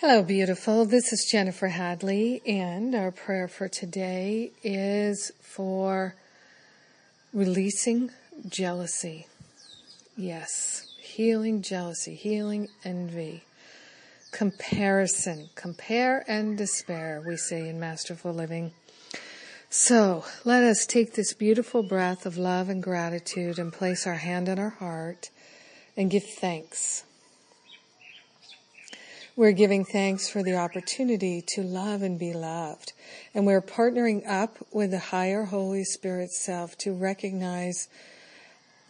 Hello, beautiful. This is Jennifer Hadley, and our prayer for today is for releasing jealousy. Yes, healing jealousy, healing envy, comparison, compare and despair, we say in Masterful Living. So let us take this beautiful breath of love and gratitude and place our hand on our heart and give thanks we're giving thanks for the opportunity to love and be loved. And we're partnering up with the higher Holy Spirit self to recognize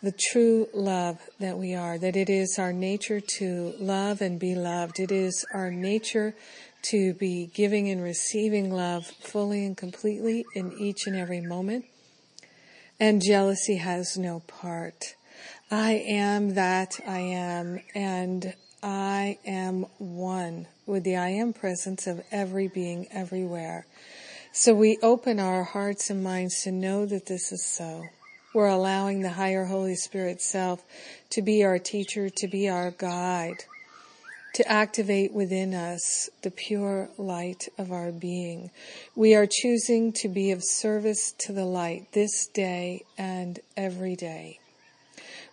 the true love that we are, that it is our nature to love and be loved. It is our nature to be giving and receiving love fully and completely in each and every moment. And jealousy has no part. I am that I am, and I am one with the I am presence of every being everywhere. So we open our hearts and minds to know that this is so. We're allowing the higher Holy Spirit self to be our teacher, to be our guide, to activate within us the pure light of our being. We are choosing to be of service to the light this day and every day.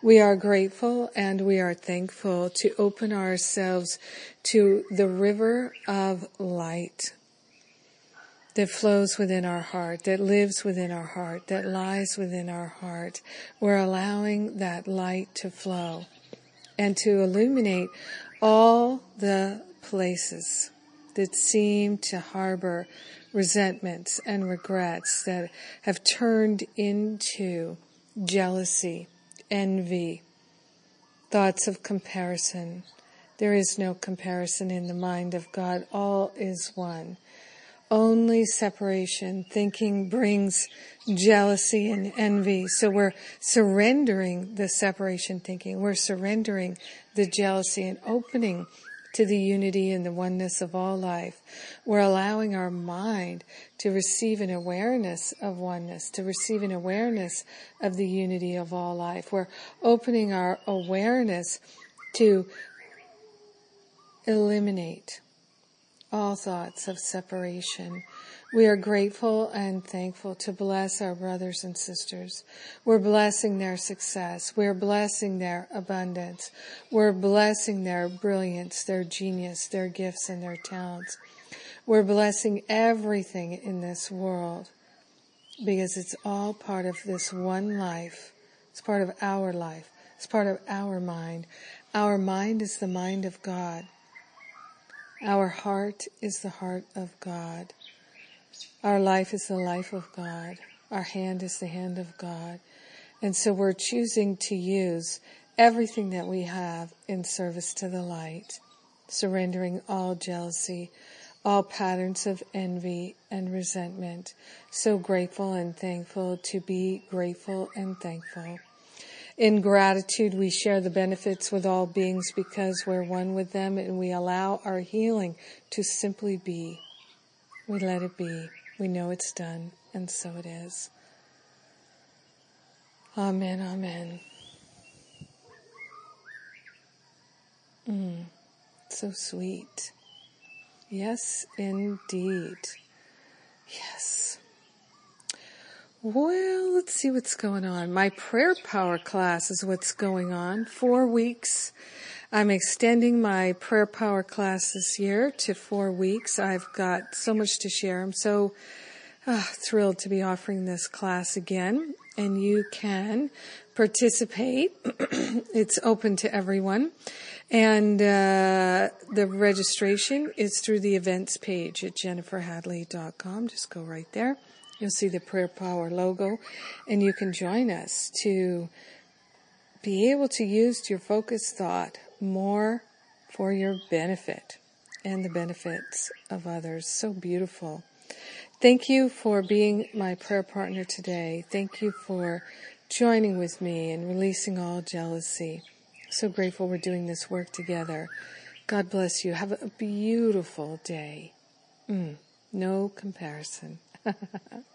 We are grateful and we are thankful to open ourselves to the river of light that flows within our heart, that lives within our heart, that lies within our heart. We're allowing that light to flow and to illuminate all the places that seem to harbor resentments and regrets that have turned into jealousy envy, thoughts of comparison. There is no comparison in the mind of God. All is one. Only separation. Thinking brings jealousy and envy. So we're surrendering the separation thinking. We're surrendering the jealousy and opening to the unity and the oneness of all life. We're allowing our mind to receive an awareness of oneness, to receive an awareness of the unity of all life. We're opening our awareness to eliminate all thoughts of separation. We are grateful and thankful to bless our brothers and sisters. We're blessing their success. We're blessing their abundance. We're blessing their brilliance, their genius, their gifts and their talents. We're blessing everything in this world because it's all part of this one life. It's part of our life. It's part of our mind. Our mind is the mind of God. Our heart is the heart of God. Our life is the life of God. Our hand is the hand of God. And so we're choosing to use everything that we have in service to the light, surrendering all jealousy, all patterns of envy and resentment. So grateful and thankful to be grateful and thankful. In gratitude, we share the benefits with all beings because we're one with them and we allow our healing to simply be. We let it be. We know it's done, and so it is. Amen, amen. Mm, so sweet. Yes, indeed. Yes. Well, let's see what's going on. My prayer power class is what's going on. Four weeks I'm extending my prayer power class this year to four weeks. I've got so much to share. I'm so uh, thrilled to be offering this class again, and you can participate. it's open to everyone, and uh, the registration is through the events page at jenniferhadley.com. Just go right there. You'll see the Prayer Power logo, and you can join us to be able to use your focused thought more for your benefit. and the benefits of others. So beautiful. Thank you for being my prayer partner today. Thank you for joining with me and releasing all jealousy. So grateful we're doing this work together. God bless you. Have a beautiful day. Mm, no comparison.